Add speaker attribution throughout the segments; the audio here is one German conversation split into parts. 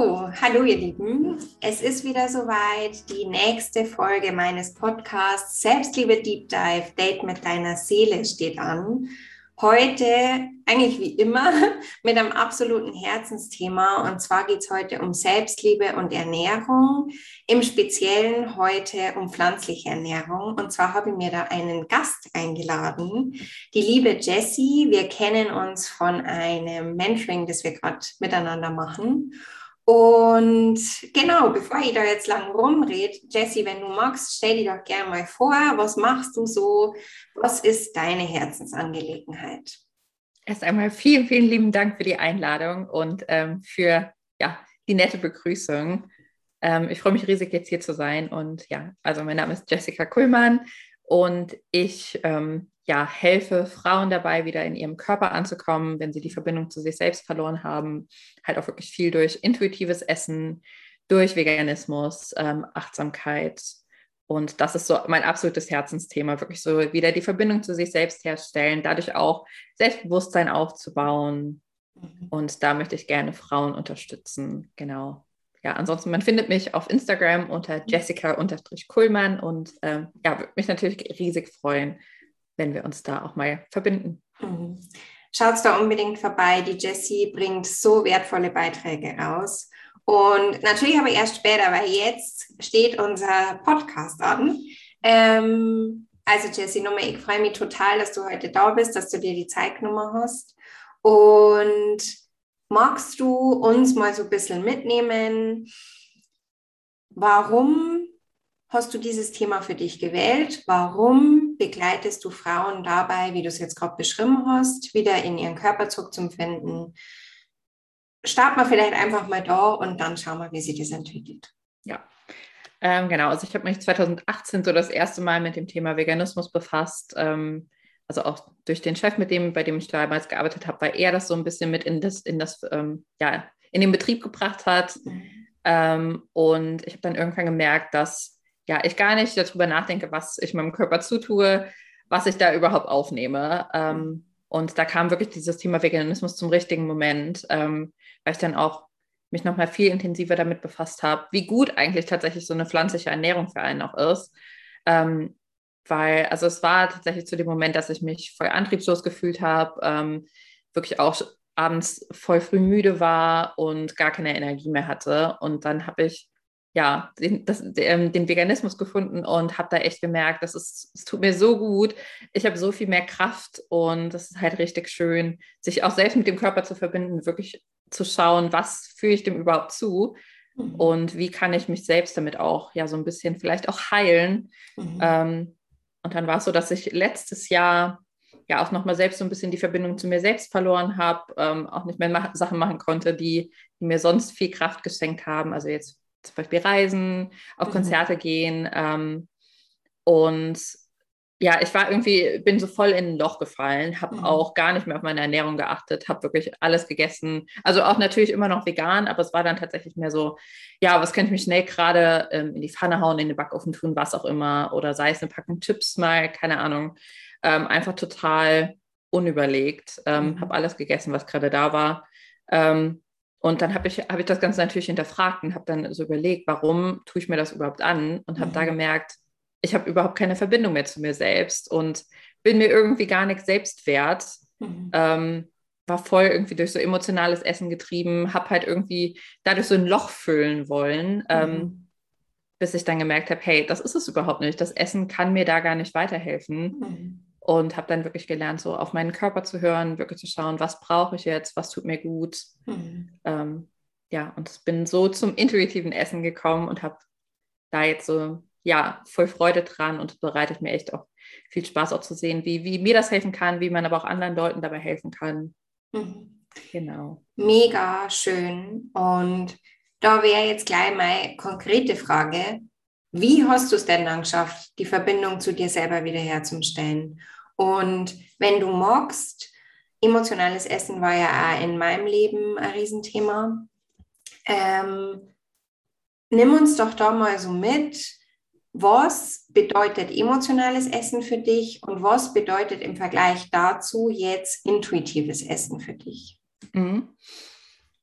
Speaker 1: Hallo ihr Lieben. Es ist wieder soweit. Die nächste Folge meines Podcasts Selbstliebe Deep Dive Date mit deiner Seele steht an. Heute, eigentlich wie immer, mit einem absoluten Herzensthema. Und zwar geht es heute um Selbstliebe und Ernährung. Im Speziellen heute um pflanzliche Ernährung. Und zwar habe ich mir da einen Gast eingeladen, die liebe Jessie. Wir kennen uns von einem Mentoring, das wir gerade miteinander machen. Und genau, bevor ich da jetzt lang rumrede, Jessie, wenn du magst, stell dir doch gerne mal vor, was machst du so? Was ist deine Herzensangelegenheit?
Speaker 2: Erst einmal vielen, vielen lieben Dank für die Einladung und ähm, für ja, die nette Begrüßung. Ähm, ich freue mich riesig, jetzt hier zu sein. Und ja, also mein Name ist Jessica Kuhlmann und ich ähm, ja, helfe Frauen dabei, wieder in ihrem Körper anzukommen, wenn sie die Verbindung zu sich selbst verloren haben. Halt auch wirklich viel durch intuitives Essen, durch Veganismus, ähm, Achtsamkeit. Und das ist so mein absolutes Herzensthema, wirklich so wieder die Verbindung zu sich selbst herstellen, dadurch auch Selbstbewusstsein aufzubauen. Mhm. Und da möchte ich gerne Frauen unterstützen. Genau. Ja, ansonsten, man findet mich auf Instagram unter. Jessica-Kuhlmann und ähm, ja, würde mich natürlich riesig freuen, wenn wir uns da auch mal verbinden.
Speaker 1: Mhm. Schaut da unbedingt vorbei. Die Jessie bringt so wertvolle Beiträge raus. Und natürlich aber erst später, weil jetzt steht unser Podcast an. Ähm, also Jessie, nochmal, ich freue mich total, dass du heute da bist, dass du dir die Zeit genommen hast. Und magst du uns mal so ein bisschen mitnehmen? Warum hast du dieses Thema für dich gewählt? Warum begleitest du Frauen dabei, wie du es jetzt gerade beschrieben hast, wieder in ihren Körper zurückzufinden? Start mal vielleicht einfach mal da und dann schauen wir, wie sich das entwickelt.
Speaker 2: Ja, ähm, genau. Also ich habe mich 2018 so das erste Mal mit dem Thema Veganismus befasst. Ähm, also auch durch den Chef, mit dem, bei dem ich damals gearbeitet habe, weil er das so ein bisschen mit in das, in das, ähm, ja, in den Betrieb gebracht hat. Mhm. Ähm, und ich habe dann irgendwann gemerkt, dass ja, ich gar nicht darüber nachdenke, was ich meinem Körper zutue, was ich da überhaupt aufnehme. Ähm, und da kam wirklich dieses Thema Veganismus zum richtigen Moment, ähm, weil ich dann auch mich nochmal viel intensiver damit befasst habe, wie gut eigentlich tatsächlich so eine pflanzliche Ernährung für einen auch ist. Ähm, weil, also es war tatsächlich zu dem Moment, dass ich mich voll antriebslos gefühlt habe, ähm, wirklich auch abends voll früh müde war und gar keine Energie mehr hatte. Und dann habe ich ja, den, das, den, den Veganismus gefunden und habe da echt gemerkt, das ist, es tut mir so gut. Ich habe so viel mehr Kraft und das ist halt richtig schön, sich auch selbst mit dem Körper zu verbinden, wirklich zu schauen, was fühle ich dem überhaupt zu mhm. und wie kann ich mich selbst damit auch ja so ein bisschen vielleicht auch heilen. Mhm. Ähm, und dann war es so, dass ich letztes Jahr ja auch nochmal selbst so ein bisschen die Verbindung zu mir selbst verloren habe, ähm, auch nicht mehr ma Sachen machen konnte, die, die mir sonst viel Kraft geschenkt haben. Also jetzt zum Beispiel reisen, auf mhm. Konzerte gehen. Ähm, und ja, ich war irgendwie, bin so voll in ein Loch gefallen, habe mhm. auch gar nicht mehr auf meine Ernährung geachtet, habe wirklich alles gegessen. Also auch natürlich immer noch vegan, aber es war dann tatsächlich mehr so, ja, was könnte ich mich schnell gerade ähm, in die Pfanne hauen, in den Backofen tun, was auch immer. Oder sei es eine Packung Chips mal, keine Ahnung. Ähm, einfach total unüberlegt. Ähm, mhm. Habe alles gegessen, was gerade da war. Ähm, und dann habe ich, hab ich das Ganze natürlich hinterfragt und habe dann so überlegt, warum tue ich mir das überhaupt an? Und habe mhm. da gemerkt, ich habe überhaupt keine Verbindung mehr zu mir selbst und bin mir irgendwie gar nicht selbst wert. Mhm. Ähm, war voll irgendwie durch so emotionales Essen getrieben, habe halt irgendwie dadurch so ein Loch füllen wollen, ähm, mhm. bis ich dann gemerkt habe, hey, das ist es überhaupt nicht. Das Essen kann mir da gar nicht weiterhelfen. Mhm und habe dann wirklich gelernt, so auf meinen Körper zu hören, wirklich zu schauen, was brauche ich jetzt, was tut mir gut. Mhm. Ähm, ja, und bin so zum intuitiven Essen gekommen und habe da jetzt so, ja, voll Freude dran und bereitet mir echt auch viel Spaß auch zu sehen, wie, wie mir das helfen kann, wie man aber auch anderen Leuten dabei helfen kann.
Speaker 1: Mhm. Genau. Mega schön. Und da wäre jetzt gleich meine konkrete Frage. Wie hast du es denn dann geschafft, die Verbindung zu dir selber wiederherzustellen? Und wenn du magst, emotionales Essen war ja auch in meinem Leben ein Riesenthema. Ähm, nimm uns doch da mal so mit, was bedeutet emotionales Essen für dich und was bedeutet im Vergleich dazu jetzt intuitives Essen für dich?
Speaker 2: Mhm.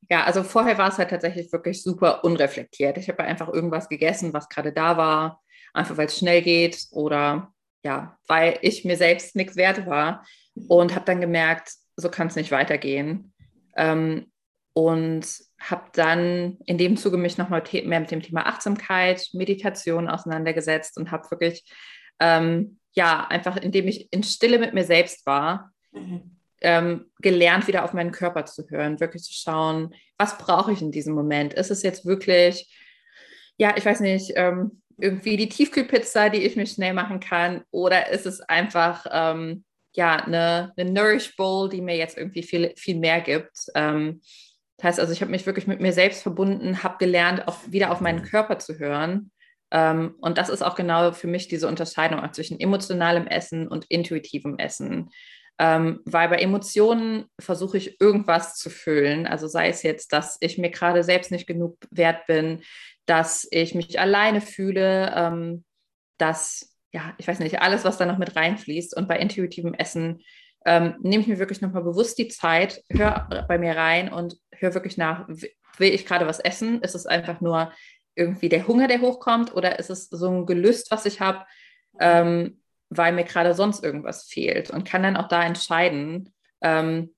Speaker 2: Ja, also vorher war es halt tatsächlich wirklich super unreflektiert. Ich habe einfach irgendwas gegessen, was gerade da war, einfach weil es schnell geht oder ja, weil ich mir selbst nichts wert war und habe dann gemerkt, so kann es nicht weitergehen. Ähm, und habe dann in dem Zuge mich nochmal mehr mit dem Thema Achtsamkeit, Meditation auseinandergesetzt und habe wirklich, ähm, ja, einfach indem ich in Stille mit mir selbst war, mhm. ähm, gelernt, wieder auf meinen Körper zu hören, wirklich zu schauen, was brauche ich in diesem Moment? Ist es jetzt wirklich, ja, ich weiß nicht, ähm, irgendwie die Tiefkühlpizza, die ich mir schnell machen kann, oder ist es einfach, ähm, ja, eine, eine Nourish Bowl, die mir jetzt irgendwie viel, viel mehr gibt? Das heißt also, ich habe mich wirklich mit mir selbst verbunden, habe gelernt, auch wieder auf meinen Körper zu hören. Ähm, und das ist auch genau für mich diese Unterscheidung zwischen emotionalem Essen und intuitivem Essen. Ähm, weil bei Emotionen versuche ich irgendwas zu füllen. Also sei es jetzt, dass ich mir gerade selbst nicht genug wert bin, dass ich mich alleine fühle, ähm, dass, ja, ich weiß nicht, alles, was da noch mit reinfließt. Und bei intuitivem Essen ähm, nehme ich mir wirklich nochmal bewusst die Zeit, höre bei mir rein und höre wirklich nach, will ich gerade was essen? Ist es einfach nur irgendwie der Hunger, der hochkommt oder ist es so ein Gelüst, was ich habe, ähm, weil mir gerade sonst irgendwas fehlt und kann dann auch da entscheiden, ähm,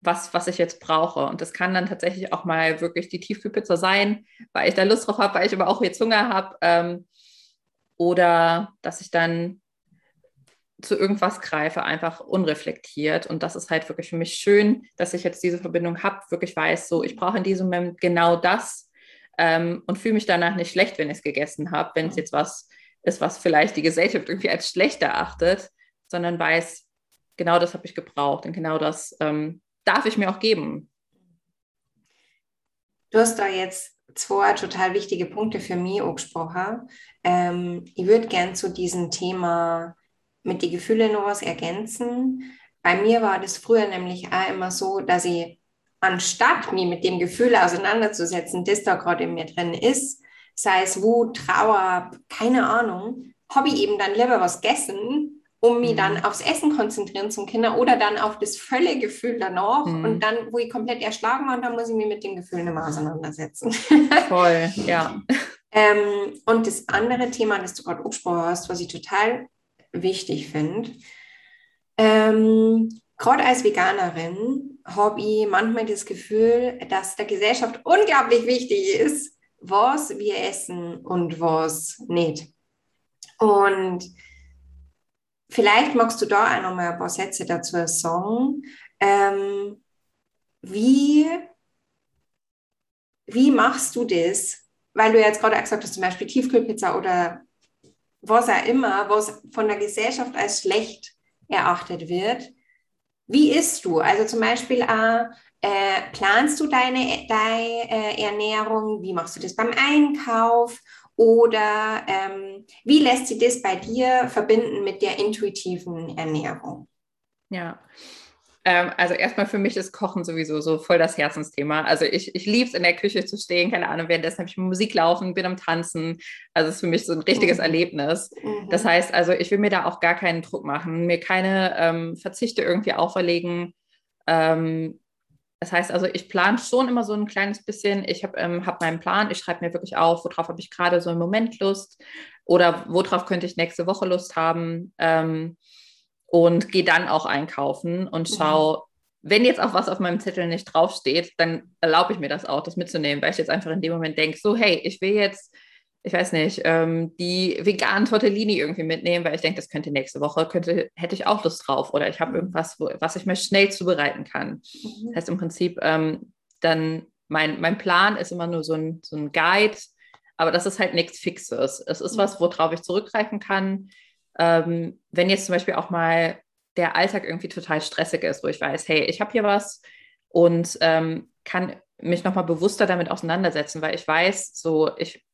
Speaker 2: was, was ich jetzt brauche. Und das kann dann tatsächlich auch mal wirklich die Tiefkühlpizza sein, weil ich da Lust drauf habe, weil ich aber auch jetzt Hunger habe. Ähm, oder dass ich dann zu irgendwas greife, einfach unreflektiert. Und das ist halt wirklich für mich schön, dass ich jetzt diese Verbindung habe, wirklich weiß, so, ich brauche in diesem Moment genau das ähm, und fühle mich danach nicht schlecht, wenn ich es gegessen habe, wenn es jetzt was ist, was vielleicht die Gesellschaft irgendwie als schlecht erachtet, sondern weiß, genau das habe ich gebraucht und genau das ähm, darf ich mir auch geben.
Speaker 1: Du hast da jetzt zwei total wichtige Punkte für mich angesprochen. Ähm, ich würde gern zu diesem Thema mit den Gefühlen noch was ergänzen. Bei mir war das früher nämlich auch immer so, dass ich anstatt mich mit dem Gefühl auseinanderzusetzen, das da gerade in mir drin ist, sei es Wut, Trauer, keine Ahnung, habe ich eben dann lieber was gegessen, um mich mhm. dann aufs Essen konzentrieren zum Kinder oder dann auf das Völlegefühl danach mhm. und dann, wo ich komplett erschlagen war, dann muss ich mich mit dem Gefühl nicht mehr auseinandersetzen.
Speaker 2: Voll, ja.
Speaker 1: ähm, und das andere Thema, das du gerade angesprochen hast, was ich total wichtig finde. Ähm, Gerade als Veganerin habe ich manchmal das Gefühl, dass der Gesellschaft unglaublich wichtig ist, was wir essen und was nicht. Und vielleicht magst du da auch noch mal ein paar Sätze dazu sagen. Ähm, wie, wie machst du das? Weil du jetzt gerade gesagt hast, zum Beispiel Tiefkühlpizza oder was auch immer, was von der Gesellschaft als schlecht erachtet wird. Wie isst du? Also zum Beispiel äh, äh, planst du deine, deine äh, Ernährung? Wie machst du das beim Einkauf? Oder ähm, wie lässt sich das bei dir verbinden mit der intuitiven Ernährung?
Speaker 2: Ja, ähm, also erstmal für mich ist Kochen sowieso so voll das Herzensthema. Also ich, ich liebe es, in der Küche zu stehen, keine Ahnung, währenddessen habe ich Musik laufen, bin am Tanzen. Also es ist für mich so ein richtiges mhm. Erlebnis. Mhm. Das heißt, also ich will mir da auch gar keinen Druck machen, mir keine ähm, Verzichte irgendwie auferlegen. Ähm, das heißt also, ich plane schon immer so ein kleines bisschen. Ich habe ähm, hab meinen Plan, ich schreibe mir wirklich auf, worauf habe ich gerade so im Moment Lust oder worauf könnte ich nächste Woche Lust haben. Ähm, und gehe dann auch einkaufen und schaue, mhm. wenn jetzt auch was auf meinem Zettel nicht draufsteht, dann erlaube ich mir das auch, das mitzunehmen, weil ich jetzt einfach in dem Moment denke, so hey, ich will jetzt, ich weiß nicht, ähm, die veganen Tortellini irgendwie mitnehmen, weil ich denke, das könnte nächste Woche, könnte, hätte ich auch Lust drauf oder ich habe mhm. irgendwas, wo, was ich mir schnell zubereiten kann. Mhm. Das heißt im Prinzip, ähm, dann mein, mein Plan ist immer nur so ein, so ein Guide, aber das ist halt nichts Fixes. Es ist mhm. was, worauf ich zurückgreifen kann ähm, wenn jetzt zum Beispiel auch mal der Alltag irgendwie total stressig ist, wo ich weiß, hey, ich habe hier was und ähm, kann mich nochmal bewusster damit auseinandersetzen, weil ich weiß, so, ich,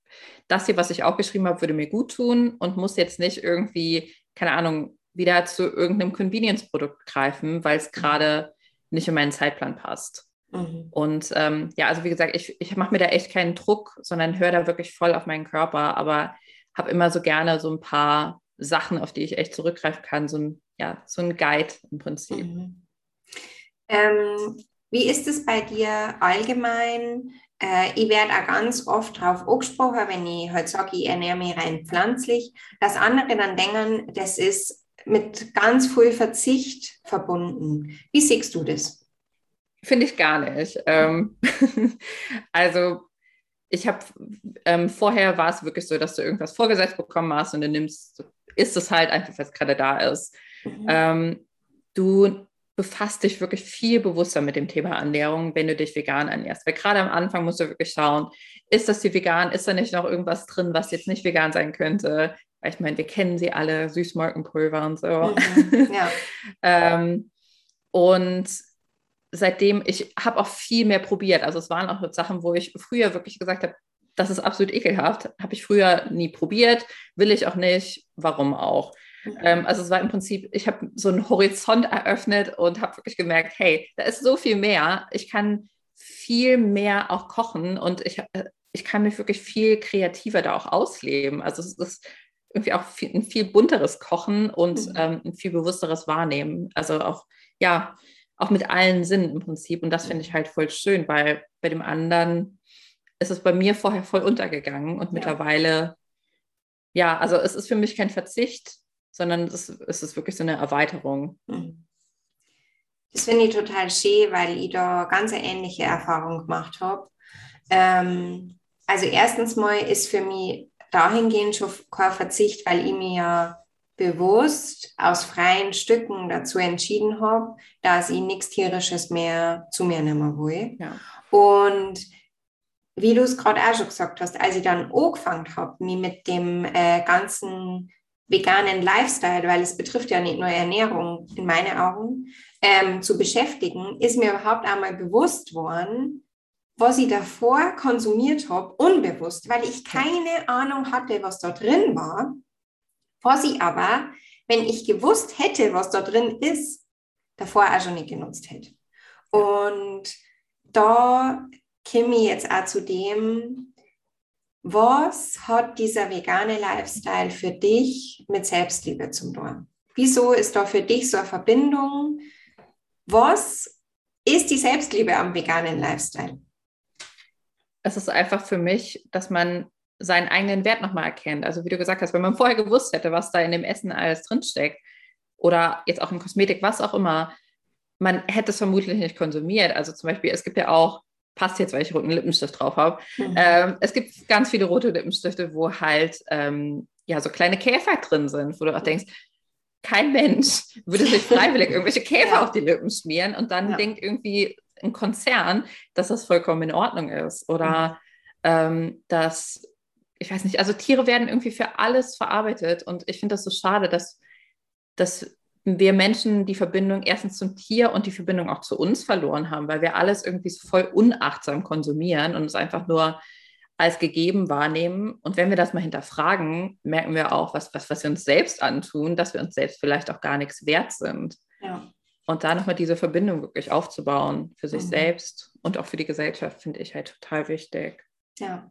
Speaker 2: das hier, was ich auch geschrieben habe, würde mir gut tun und muss jetzt nicht irgendwie, keine Ahnung, wieder zu irgendeinem Convenience-Produkt greifen, weil es mhm. gerade nicht in meinen Zeitplan passt. Mhm. Und ähm, ja, also wie gesagt, ich, ich mache mir da echt keinen Druck, sondern höre da wirklich voll auf meinen Körper, aber habe immer so gerne so ein paar Sachen, auf die ich echt zurückgreifen kann, so ein, ja, so ein Guide im Prinzip. Mhm.
Speaker 1: Ähm, Wie ist es bei dir allgemein? Äh, ich werde auch ganz oft darauf angesprochen, wenn ich halt sage, ich ernähre mich rein pflanzlich, dass andere dann denken, das ist mit ganz viel Verzicht verbunden. Wie siehst du das?
Speaker 2: Finde ich gar nicht. Ähm, also ich habe ähm, vorher war es wirklich so, dass du irgendwas vorgesetzt bekommen hast und du nimmst, ist es halt einfach, was gerade da ist. Mhm. Ähm, du befasst dich wirklich viel bewusster mit dem Thema Ernährung, wenn du dich vegan ernährst. Weil gerade am Anfang musst du wirklich schauen, ist das die vegan, ist da nicht noch irgendwas drin, was jetzt nicht vegan sein könnte? Weil ich meine, wir kennen sie alle, Süßmolkenpulver und so. Mhm, ja. ähm, und seitdem, ich habe auch viel mehr probiert. Also es waren auch Sachen, wo ich früher wirklich gesagt habe, das ist absolut ekelhaft. Habe ich früher nie probiert, will ich auch nicht, warum auch. Ähm, also es war im Prinzip, ich habe so einen Horizont eröffnet und habe wirklich gemerkt, hey, da ist so viel mehr. Ich kann viel mehr auch kochen und ich, äh, ich kann mich wirklich viel kreativer da auch ausleben. Also es ist irgendwie auch viel, ein viel bunteres Kochen und mhm. ähm, ein viel bewussteres Wahrnehmen. Also auch, ja, auch mit allen Sinnen im Prinzip. Und das finde ich halt voll schön, weil bei dem anderen ist es bei mir vorher voll untergegangen und ja. mittlerweile, ja, also es ist für mich kein Verzicht, sondern es ist, es ist wirklich so eine Erweiterung. Mhm.
Speaker 1: Das finde ich total schön, weil ich da ganz eine ähnliche Erfahrung gemacht habe. Ähm, also erstens mal ist für mich dahingehend schon kein Verzicht, weil ich mir ja bewusst aus freien Stücken dazu entschieden habe, dass ich nichts Tierisches mehr zu mir nehmen will. Ja. Und wie du es gerade auch schon gesagt hast, als ich dann angefangen habe, mich mit dem äh, ganzen veganen Lifestyle, weil es betrifft ja nicht nur Ernährung in meinen Augen, ähm, zu beschäftigen, ist mir überhaupt einmal bewusst worden, was ich davor konsumiert habe, unbewusst, weil ich keine Ahnung hatte, was da drin war was ich aber, wenn ich gewusst hätte, was da drin ist, davor auch schon nicht genutzt hätte. Und da ich jetzt auch zu dem, was hat dieser vegane Lifestyle für dich mit Selbstliebe zu tun? Wieso ist da für dich so eine Verbindung? Was ist die Selbstliebe am veganen Lifestyle?
Speaker 2: Es ist einfach für mich, dass man seinen eigenen Wert nochmal erkennt. Also wie du gesagt hast, wenn man vorher gewusst hätte, was da in dem Essen alles drinsteckt oder jetzt auch in Kosmetik, was auch immer, man hätte es vermutlich nicht konsumiert. Also zum Beispiel, es gibt ja auch, passt jetzt, weil ich roten Lippenstift drauf habe, mhm. ähm, es gibt ganz viele rote Lippenstifte, wo halt ähm, ja so kleine Käfer drin sind, wo du auch denkst, kein Mensch würde sich freiwillig irgendwelche Käfer auf die Lippen schmieren und dann ja. denkt irgendwie ein Konzern, dass das vollkommen in Ordnung ist oder mhm. ähm, dass ich weiß nicht, also Tiere werden irgendwie für alles verarbeitet und ich finde das so schade, dass, dass wir Menschen die Verbindung erstens zum Tier und die Verbindung auch zu uns verloren haben, weil wir alles irgendwie so voll unachtsam konsumieren und es einfach nur als gegeben wahrnehmen. Und wenn wir das mal hinterfragen, merken wir auch, was, was, was wir uns selbst antun, dass wir uns selbst vielleicht auch gar nichts wert sind. Ja. Und da nochmal diese Verbindung wirklich aufzubauen für sich mhm. selbst und auch für die Gesellschaft, finde ich halt total wichtig.
Speaker 1: Ja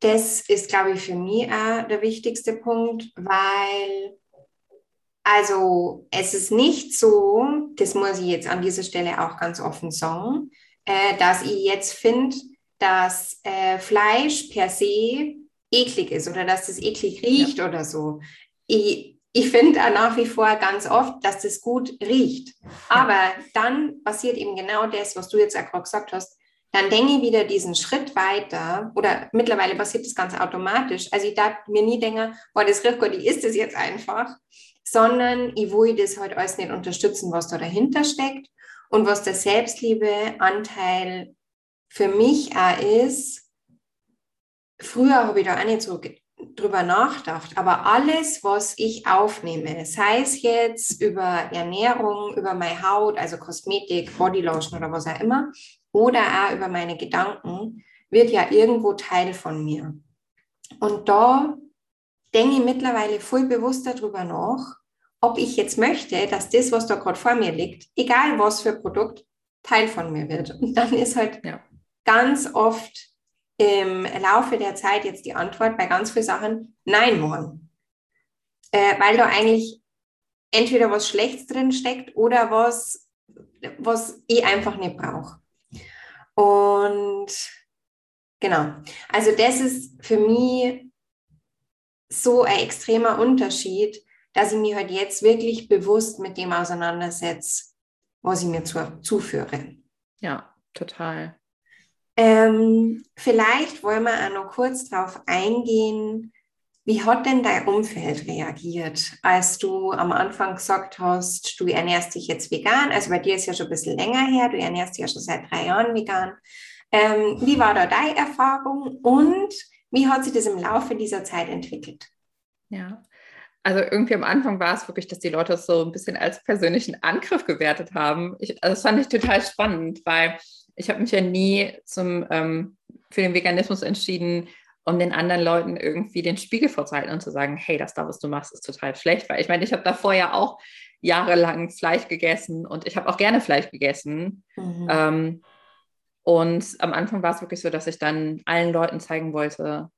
Speaker 1: das ist, glaube ich, für mich auch der wichtigste Punkt, weil also es ist nicht so, das muss ich jetzt an dieser Stelle auch ganz offen sagen, äh, dass ich jetzt finde, dass äh, Fleisch per se eklig ist oder dass das eklig riecht ja. oder so. Ich, ich finde nach wie vor ganz oft, dass das gut riecht. Aber ja. dann passiert eben genau das, was du jetzt gerade gesagt hast dann denke ich wieder diesen Schritt weiter oder mittlerweile passiert das ganz automatisch. Also ich darf mir nie denken, boah, das riecht gut, ich ist das jetzt einfach, sondern ich will das halt alles nicht unterstützen, was da dahinter steckt und was der Selbstliebeanteil für mich auch ist. Früher habe ich da auch nicht so drüber nachgedacht, aber alles, was ich aufnehme, sei es jetzt über Ernährung, über meine Haut, also Kosmetik, Bodylotion oder was auch immer, oder auch über meine Gedanken, wird ja irgendwo Teil von mir. Und da denke ich mittlerweile voll bewusst darüber nach, ob ich jetzt möchte, dass das, was da gerade vor mir liegt, egal was für Produkt, Teil von mir wird. Und dann ist halt ja. ganz oft im Laufe der Zeit jetzt die Antwort bei ganz vielen Sachen Nein, Mann. Äh, weil da eigentlich entweder was Schlechtes drin steckt oder was was ich einfach nicht brauche. Und genau, also das ist für mich so ein extremer Unterschied, dass ich mich halt jetzt wirklich bewusst mit dem auseinandersetze, was ich mir zu, zuführe.
Speaker 2: Ja, total.
Speaker 1: Ähm, vielleicht wollen wir auch noch kurz darauf eingehen, wie hat denn dein Umfeld reagiert, als du am Anfang gesagt hast, du ernährst dich jetzt vegan? Also bei dir ist ja schon ein bisschen länger her, du ernährst dich ja schon seit drei Jahren vegan. Ähm, wie war da deine Erfahrung und wie hat sich das im Laufe dieser Zeit entwickelt?
Speaker 2: Ja, also irgendwie am Anfang war es wirklich, dass die Leute es so ein bisschen als persönlichen Angriff gewertet haben. Ich, also das fand ich total spannend, weil ich habe mich ja nie zum, ähm, für den Veganismus entschieden, um den anderen Leuten irgendwie den Spiegel vorzuhalten und zu sagen, hey, das da, was du machst, ist total schlecht. Weil ich meine, ich habe davor ja auch jahrelang Fleisch gegessen und ich habe auch gerne Fleisch gegessen. Mhm. Ähm, und am Anfang war es wirklich so, dass ich dann allen Leuten zeigen wollte,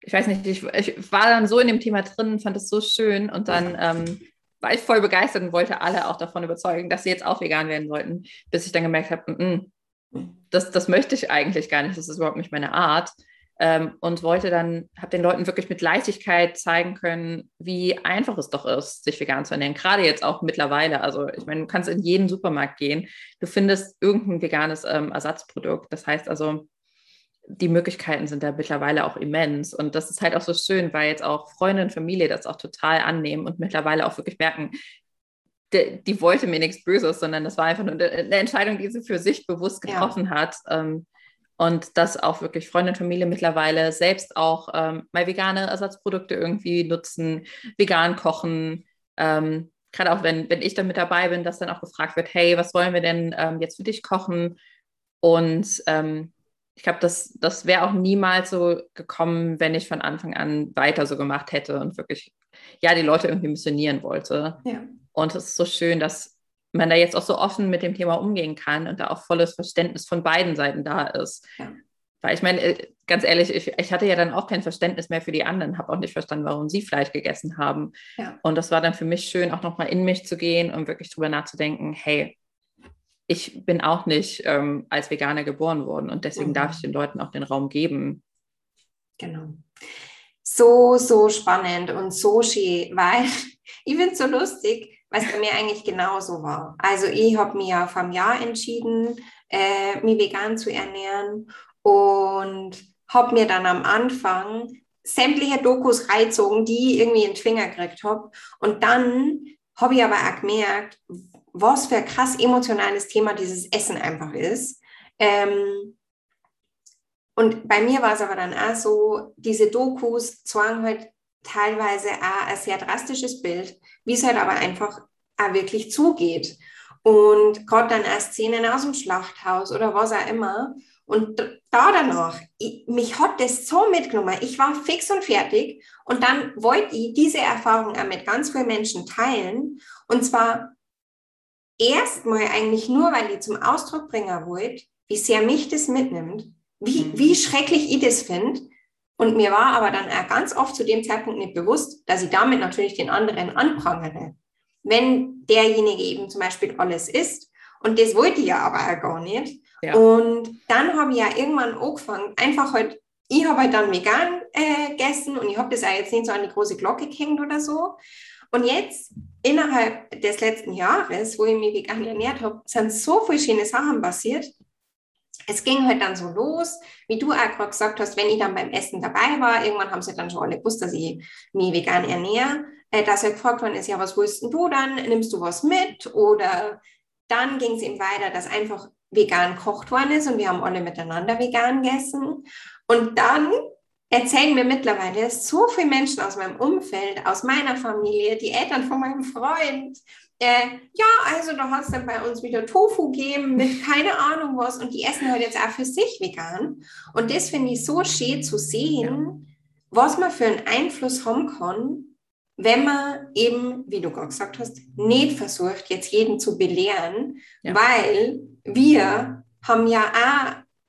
Speaker 2: ich weiß nicht, ich, ich war dann so in dem Thema drin, fand es so schön. Und dann ähm, war ich voll begeistert und wollte alle auch davon überzeugen, dass sie jetzt auch vegan werden wollten, bis ich dann gemerkt habe, mm, mm, das, das möchte ich eigentlich gar nicht, das ist überhaupt nicht meine Art ähm, und wollte dann, habe den Leuten wirklich mit Leichtigkeit zeigen können, wie einfach es doch ist, sich vegan zu ernähren. Gerade jetzt auch mittlerweile. Also ich meine, du kannst in jeden Supermarkt gehen, du findest irgendein veganes ähm, Ersatzprodukt. Das heißt also, die Möglichkeiten sind da mittlerweile auch immens. Und das ist halt auch so schön, weil jetzt auch Freunde und Familie das auch total annehmen und mittlerweile auch wirklich merken, die, die wollte mir nichts Böses, sondern das war einfach nur eine Entscheidung, die sie für sich bewusst getroffen ja. hat. Ähm, und dass auch wirklich Freunde und Familie mittlerweile selbst auch ähm, mal vegane Ersatzprodukte irgendwie nutzen, vegan kochen. Ähm, Gerade auch wenn, wenn ich dann mit dabei bin, dass dann auch gefragt wird, hey, was wollen wir denn ähm, jetzt für dich kochen? Und ähm, ich glaube, das, das wäre auch niemals so gekommen, wenn ich von Anfang an weiter so gemacht hätte und wirklich, ja, die Leute irgendwie missionieren wollte. Ja. Und es ist so schön, dass man da jetzt auch so offen mit dem Thema umgehen kann und da auch volles Verständnis von beiden Seiten da ist. Ja. Weil ich meine, äh, ganz ehrlich, ich, ich, hatte ja dann auch kein Verständnis mehr für die anderen, habe auch nicht verstanden, warum sie Fleisch gegessen haben. Ja. Und das war dann für mich schön, auch nochmal in mich zu gehen und wirklich drüber nachzudenken, hey, ich bin auch nicht ähm, als Veganer geboren worden und deswegen mhm. darf ich den Leuten auch den Raum geben.
Speaker 1: Genau. So, so spannend und so schön, weil ich finde es so lustig, was bei mir eigentlich genauso war. Also ich habe mir ja vom Jahr entschieden, äh, mich vegan zu ernähren und habe mir dann am Anfang sämtliche Dokus reinzogen, die ich irgendwie in den Finger gekriegt habe. Und dann habe ich aber auch gemerkt, was für ein krass emotionales Thema dieses Essen einfach ist. Ähm, und bei mir war es aber dann auch so, diese Dokus zwangen halt teilweise auch ein sehr drastisches Bild, wie es halt aber einfach auch wirklich zugeht. Und gerade dann auch Szenen aus dem Schlachthaus oder was auch immer. Und da danach, ich, mich hat das so mitgenommen. Ich war fix und fertig. Und dann wollte ich diese Erfahrung auch mit ganz vielen Menschen teilen. Und zwar erstmal eigentlich nur, weil ich zum Ausdruck bringen wollte, wie sehr mich das mitnimmt, wie, mhm. wie schrecklich ich das finde und mir war aber dann auch ganz oft zu dem Zeitpunkt nicht bewusst, dass ich damit natürlich den anderen anprangere. Wenn derjenige eben zum Beispiel alles isst, und das wollte ich ja aber auch gar nicht. Ja. Und dann habe ich ja irgendwann angefangen, einfach halt, ich habe halt dann vegan äh, gegessen und ich habe das auch jetzt nicht so an die große Glocke gehängt oder so. Und jetzt, innerhalb des letzten Jahres, wo ich mich vegan ernährt habe, sind so viele schöne Sachen passiert, es ging halt dann so los, wie du auch gerade gesagt hast, wenn ich dann beim Essen dabei war, irgendwann haben sie dann schon alle gewusst, dass ich mich vegan ernähre, äh, dass er gefragt worden ist, ja, was willst du dann? Nimmst du was mit? Oder dann ging es eben weiter, dass einfach vegan gekocht worden ist und wir haben alle miteinander vegan gegessen. Und dann erzählen mir mittlerweile so viele Menschen aus meinem Umfeld, aus meiner Familie, die Eltern von meinem Freund, äh, ja, also da hat es dann bei uns wieder Tofu gegeben mit keine Ahnung was und die essen halt jetzt auch für sich vegan. Und das finde ich so schön zu sehen, was man für einen Einfluss haben kann, wenn man eben, wie du gerade gesagt hast, nicht versucht, jetzt jeden zu belehren, ja. weil wir haben ja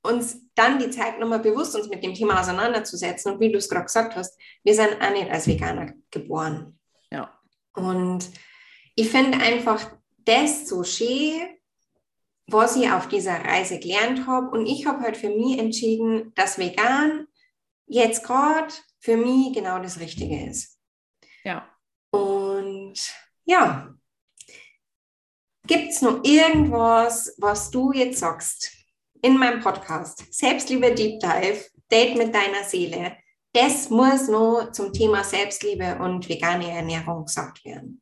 Speaker 1: auch uns dann die Zeit nochmal bewusst, uns mit dem Thema auseinanderzusetzen. Und wie du es gerade gesagt hast, wir sind auch nicht als Veganer geboren.
Speaker 2: Ja.
Speaker 1: Und ich finde einfach das so schön, was ich auf dieser Reise gelernt habe. Und ich habe halt für mich entschieden, dass vegan jetzt gerade für mich genau das Richtige ist.
Speaker 2: Ja.
Speaker 1: Und ja, gibt es noch irgendwas, was du jetzt sagst in meinem Podcast? Selbstliebe Deep Dive, Date mit deiner Seele. Das muss noch zum Thema Selbstliebe und vegane Ernährung gesagt werden.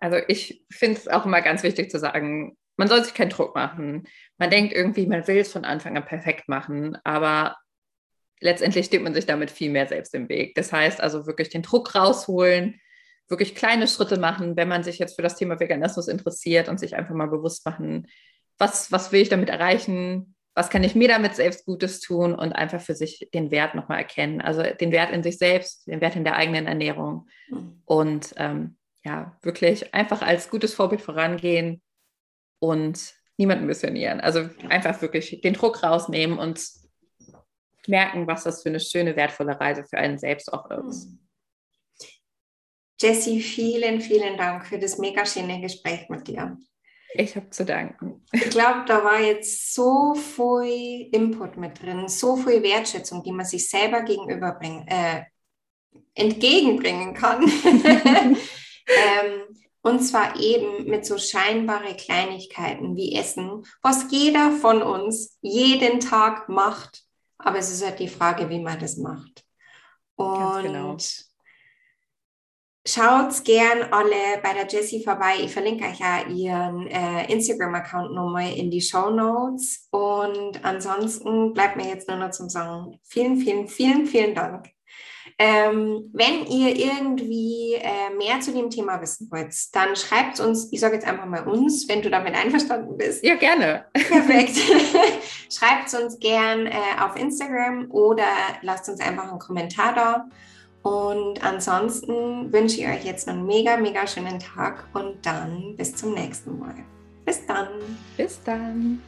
Speaker 2: Also ich finde es auch immer ganz wichtig zu sagen, man soll sich keinen Druck machen. Man denkt irgendwie, man will es von Anfang an perfekt machen, aber letztendlich steht man sich damit viel mehr selbst im Weg. Das heißt also wirklich den Druck rausholen, wirklich kleine Schritte machen, wenn man sich jetzt für das Thema Veganismus interessiert und sich einfach mal bewusst machen, was, was will ich damit erreichen, was kann ich mir damit selbst Gutes tun und einfach für sich den Wert nochmal erkennen. Also den Wert in sich selbst, den Wert in der eigenen Ernährung mhm. und ähm, ja, wirklich einfach als gutes Vorbild vorangehen, und niemanden missionieren. Also einfach wirklich den Druck rausnehmen und merken, was das für eine schöne, wertvolle Reise für einen selbst auch ist.
Speaker 1: Jessie, vielen, vielen Dank für das mega schöne Gespräch mit dir.
Speaker 2: Ich habe zu danken.
Speaker 1: Ich glaube, da war jetzt so viel Input mit drin, so viel Wertschätzung, die man sich selber gegenüberbringen, äh, entgegenbringen kann. ähm, und zwar eben mit so scheinbare Kleinigkeiten wie Essen, was jeder von uns jeden Tag macht. Aber es ist halt die Frage, wie man das macht. Und genau. schaut gern alle bei der Jessie vorbei. Ich verlinke euch ja ihren äh, Instagram-Account nochmal in die Show Notes. Und ansonsten bleibt mir jetzt nur noch zum Sagen. Vielen, vielen, vielen, vielen Dank. Ähm, wenn ihr irgendwie äh, mehr zu dem Thema wissen wollt, dann schreibt uns, ich sage jetzt einfach mal uns, wenn du damit einverstanden bist.
Speaker 2: Ja, gerne.
Speaker 1: Perfekt. schreibt es uns gern äh, auf Instagram oder lasst uns einfach einen Kommentar da. Und ansonsten wünsche ich euch jetzt noch einen mega, mega schönen Tag und dann bis zum nächsten Mal. Bis dann.
Speaker 2: Bis dann.